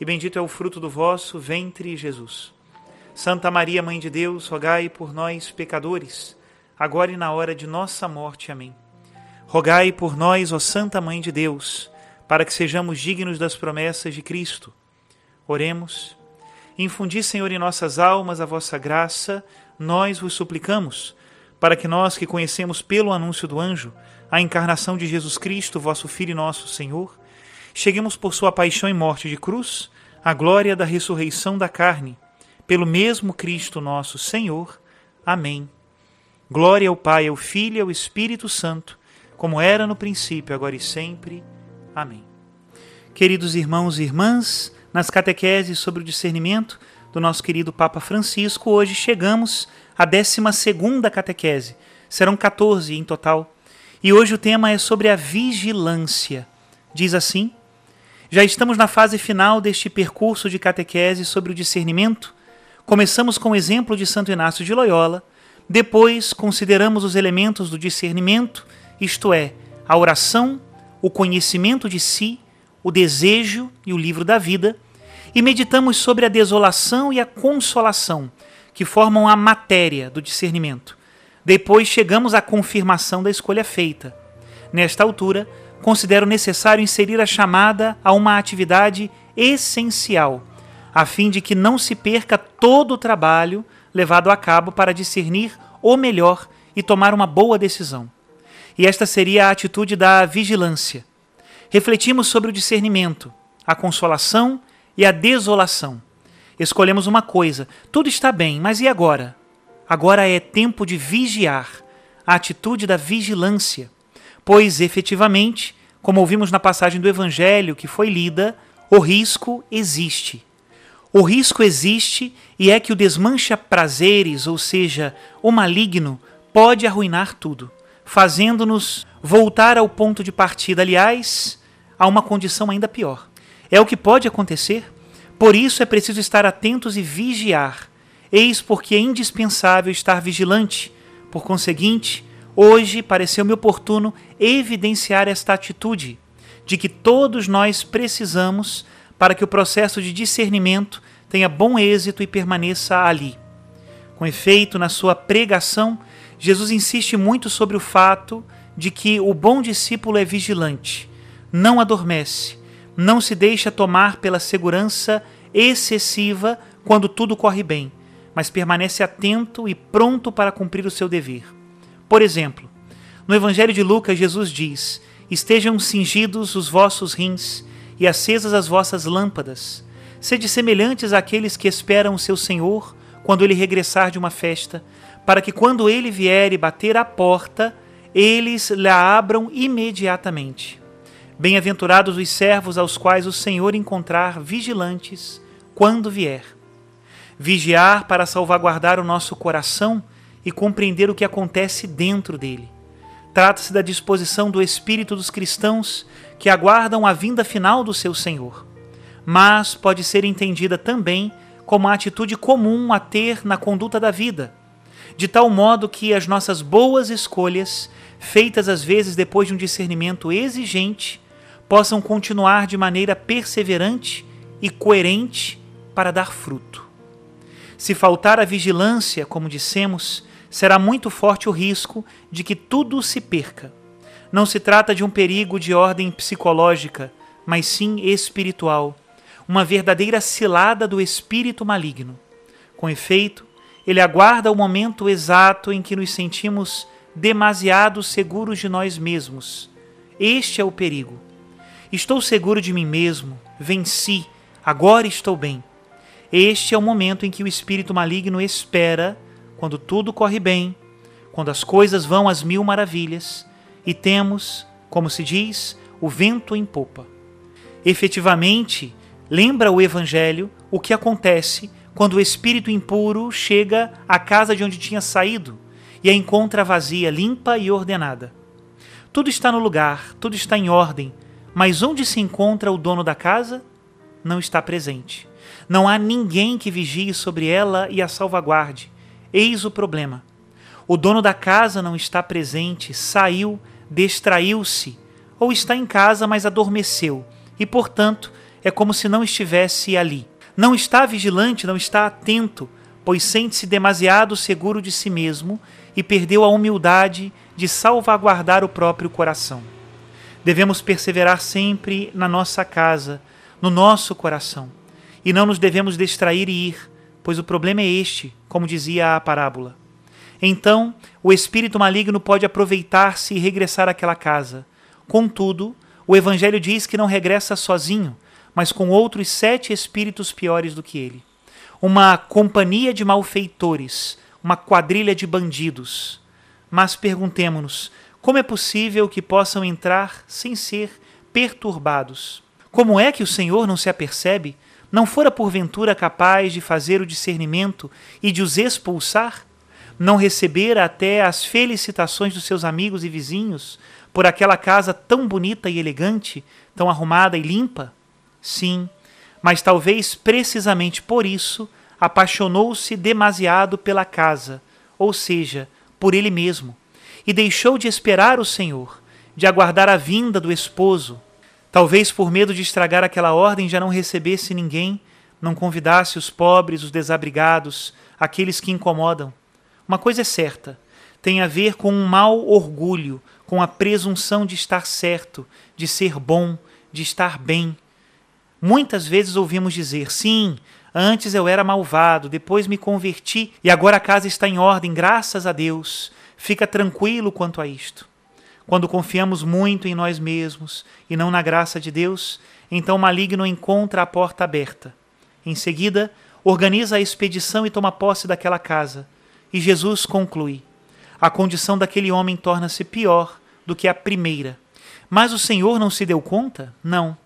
e bendito é o fruto do vosso ventre, Jesus. Santa Maria, Mãe de Deus, rogai por nós, pecadores, agora e na hora de nossa morte. Amém. Rogai por nós, ó Santa Mãe de Deus, para que sejamos dignos das promessas de Cristo. Oremos. Infundi, Senhor, em nossas almas a vossa graça, nós vos suplicamos, para que nós que conhecemos pelo anúncio do anjo a encarnação de Jesus Cristo, vosso Filho e nosso Senhor, cheguemos por sua paixão e morte de cruz à glória da ressurreição da carne, pelo mesmo Cristo nosso Senhor. Amém. Glória ao Pai, ao Filho e ao Espírito Santo, como era no princípio, agora e sempre. Amém. Queridos irmãos e irmãs, nas catequeses sobre o discernimento do nosso querido Papa Francisco, hoje chegamos à 12 catequese. Serão 14 em total. E hoje o tema é sobre a vigilância. Diz assim: já estamos na fase final deste percurso de catequese sobre o discernimento. Começamos com o exemplo de Santo Inácio de Loyola, depois consideramos os elementos do discernimento, isto é, a oração, o conhecimento de si, o desejo e o livro da vida, e meditamos sobre a desolação e a consolação, que formam a matéria do discernimento. Depois chegamos à confirmação da escolha feita. Nesta altura, considero necessário inserir a chamada a uma atividade essencial, a fim de que não se perca todo o trabalho levado a cabo para discernir o melhor e tomar uma boa decisão. E esta seria a atitude da vigilância. Refletimos sobre o discernimento, a consolação e a desolação. Escolhemos uma coisa: tudo está bem, mas e agora? Agora é tempo de vigiar, a atitude da vigilância pois efetivamente, como ouvimos na passagem do Evangelho que foi lida, o risco existe. O risco existe e é que o desmancha prazeres, ou seja, o maligno, pode arruinar tudo, fazendo-nos voltar ao ponto de partida, aliás, a uma condição ainda pior. É o que pode acontecer, por isso é preciso estar atentos e vigiar. Eis porque é indispensável estar vigilante. Por conseguinte, Hoje pareceu-me oportuno evidenciar esta atitude de que todos nós precisamos para que o processo de discernimento tenha bom êxito e permaneça ali. Com efeito, na sua pregação, Jesus insiste muito sobre o fato de que o bom discípulo é vigilante, não adormece, não se deixa tomar pela segurança excessiva quando tudo corre bem, mas permanece atento e pronto para cumprir o seu dever. Por exemplo, no Evangelho de Lucas, Jesus diz: Estejam cingidos os vossos rins e acesas as vossas lâmpadas. Sede semelhantes àqueles que esperam o seu Senhor quando ele regressar de uma festa, para que quando ele vier e bater à porta, eles lhe abram imediatamente. Bem-aventurados os servos aos quais o Senhor encontrar vigilantes quando vier. Vigiar para salvaguardar o nosso coração e compreender o que acontece dentro dele. Trata-se da disposição do espírito dos cristãos que aguardam a vinda final do seu Senhor, mas pode ser entendida também como uma atitude comum a ter na conduta da vida, de tal modo que as nossas boas escolhas, feitas às vezes depois de um discernimento exigente, possam continuar de maneira perseverante e coerente para dar fruto. Se faltar a vigilância, como dissemos, será muito forte o risco de que tudo se perca. Não se trata de um perigo de ordem psicológica, mas sim espiritual. uma verdadeira cilada do espírito maligno. Com efeito, ele aguarda o momento exato em que nos sentimos demasiado seguros de nós mesmos. Este é o perigo. Estou seguro de mim mesmo, venci, agora estou bem. Este é o momento em que o espírito maligno espera, quando tudo corre bem, quando as coisas vão às mil maravilhas e temos, como se diz, o vento em popa. Efetivamente, lembra o Evangelho o que acontece quando o espírito impuro chega à casa de onde tinha saído e a encontra vazia, limpa e ordenada. Tudo está no lugar, tudo está em ordem, mas onde se encontra o dono da casa? Não está presente. Não há ninguém que vigie sobre ela e a salvaguarde. Eis o problema. O dono da casa não está presente, saiu, distraiu-se, ou está em casa, mas adormeceu, e, portanto, é como se não estivesse ali. Não está vigilante, não está atento, pois sente-se demasiado seguro de si mesmo e perdeu a humildade de salvaguardar o próprio coração. Devemos perseverar sempre na nossa casa, no nosso coração e não nos devemos distrair e ir, pois o problema é este, como dizia a parábola. Então, o espírito maligno pode aproveitar-se e regressar àquela casa. Contudo, o Evangelho diz que não regressa sozinho, mas com outros sete espíritos piores do que ele. Uma companhia de malfeitores, uma quadrilha de bandidos. Mas perguntemo-nos: como é possível que possam entrar sem ser perturbados? Como é que o Senhor não se apercebe não fora porventura capaz de fazer o discernimento e de os expulsar? Não recebera até as felicitações dos seus amigos e vizinhos por aquela casa tão bonita e elegante, tão arrumada e limpa? Sim, mas talvez precisamente por isso apaixonou-se demasiado pela casa, ou seja, por ele mesmo, e deixou de esperar o Senhor, de aguardar a vinda do esposo, Talvez por medo de estragar aquela ordem já não recebesse ninguém, não convidasse os pobres, os desabrigados, aqueles que incomodam. Uma coisa é certa: tem a ver com um mau orgulho, com a presunção de estar certo, de ser bom, de estar bem. Muitas vezes ouvimos dizer: sim, antes eu era malvado, depois me converti e agora a casa está em ordem, graças a Deus. Fica tranquilo quanto a isto. Quando confiamos muito em nós mesmos e não na graça de Deus, então o maligno encontra a porta aberta. Em seguida, organiza a expedição e toma posse daquela casa. E Jesus conclui: a condição daquele homem torna-se pior do que a primeira. Mas o Senhor não se deu conta? Não,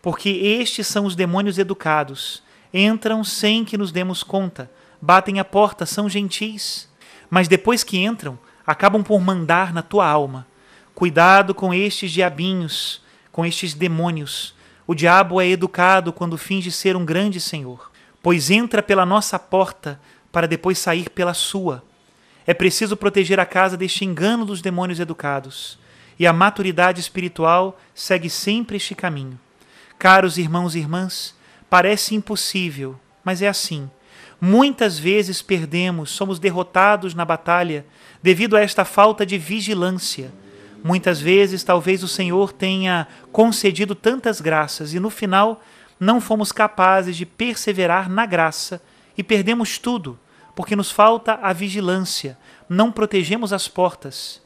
porque estes são os demônios educados. Entram sem que nos demos conta, batem a porta, são gentis. Mas depois que entram, acabam por mandar na tua alma Cuidado com estes diabinhos, com estes demônios. O diabo é educado quando finge ser um grande senhor, pois entra pela nossa porta para depois sair pela sua. É preciso proteger a casa deste engano dos demônios educados. E a maturidade espiritual segue sempre este caminho. Caros irmãos e irmãs, parece impossível, mas é assim. Muitas vezes perdemos, somos derrotados na batalha devido a esta falta de vigilância Muitas vezes, talvez o Senhor tenha concedido tantas graças e no final não fomos capazes de perseverar na graça e perdemos tudo, porque nos falta a vigilância, não protegemos as portas.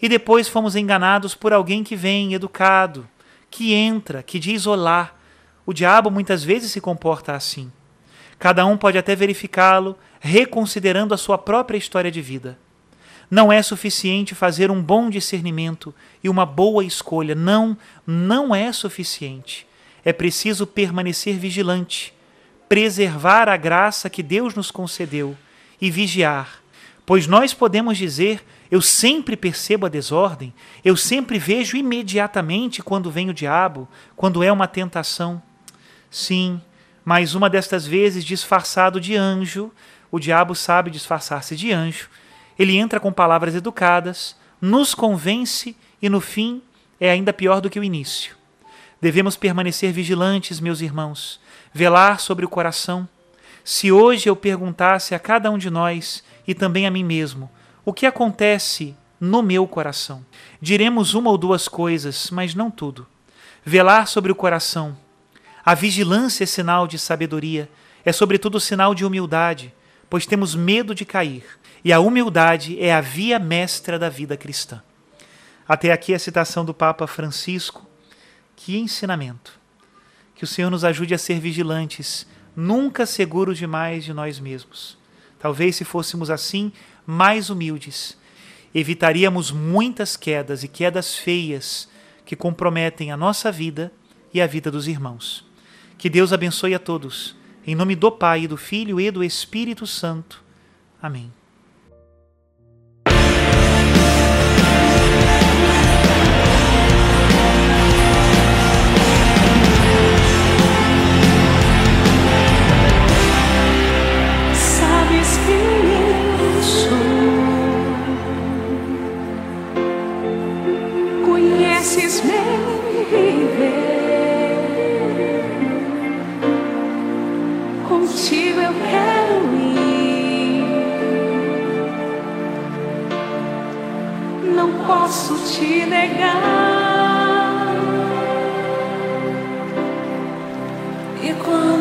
E depois fomos enganados por alguém que vem educado, que entra, que diz olá. O diabo muitas vezes se comporta assim. Cada um pode até verificá-lo, reconsiderando a sua própria história de vida. Não é suficiente fazer um bom discernimento e uma boa escolha. Não, não é suficiente. É preciso permanecer vigilante, preservar a graça que Deus nos concedeu e vigiar. Pois nós podemos dizer: eu sempre percebo a desordem, eu sempre vejo imediatamente quando vem o diabo, quando é uma tentação. Sim, mas uma destas vezes, disfarçado de anjo, o diabo sabe disfarçar-se de anjo ele entra com palavras educadas, nos convence e, no fim, é ainda pior do que o início. Devemos permanecer vigilantes, meus irmãos, velar sobre o coração. Se hoje eu perguntasse a cada um de nós e também a mim mesmo o que acontece no meu coração, diremos uma ou duas coisas, mas não tudo. Velar sobre o coração, A vigilância é sinal de sabedoria, é sobretudo sinal de humildade, pois temos medo de cair, e a humildade é a via mestra da vida cristã. Até aqui a citação do Papa Francisco. Que ensinamento! Que o Senhor nos ajude a ser vigilantes, nunca seguros demais de nós mesmos. Talvez se fôssemos assim, mais humildes, evitaríamos muitas quedas e quedas feias que comprometem a nossa vida e a vida dos irmãos. Que Deus abençoe a todos. Em nome do Pai, do Filho e do Espírito Santo. Amém. Negar. E quando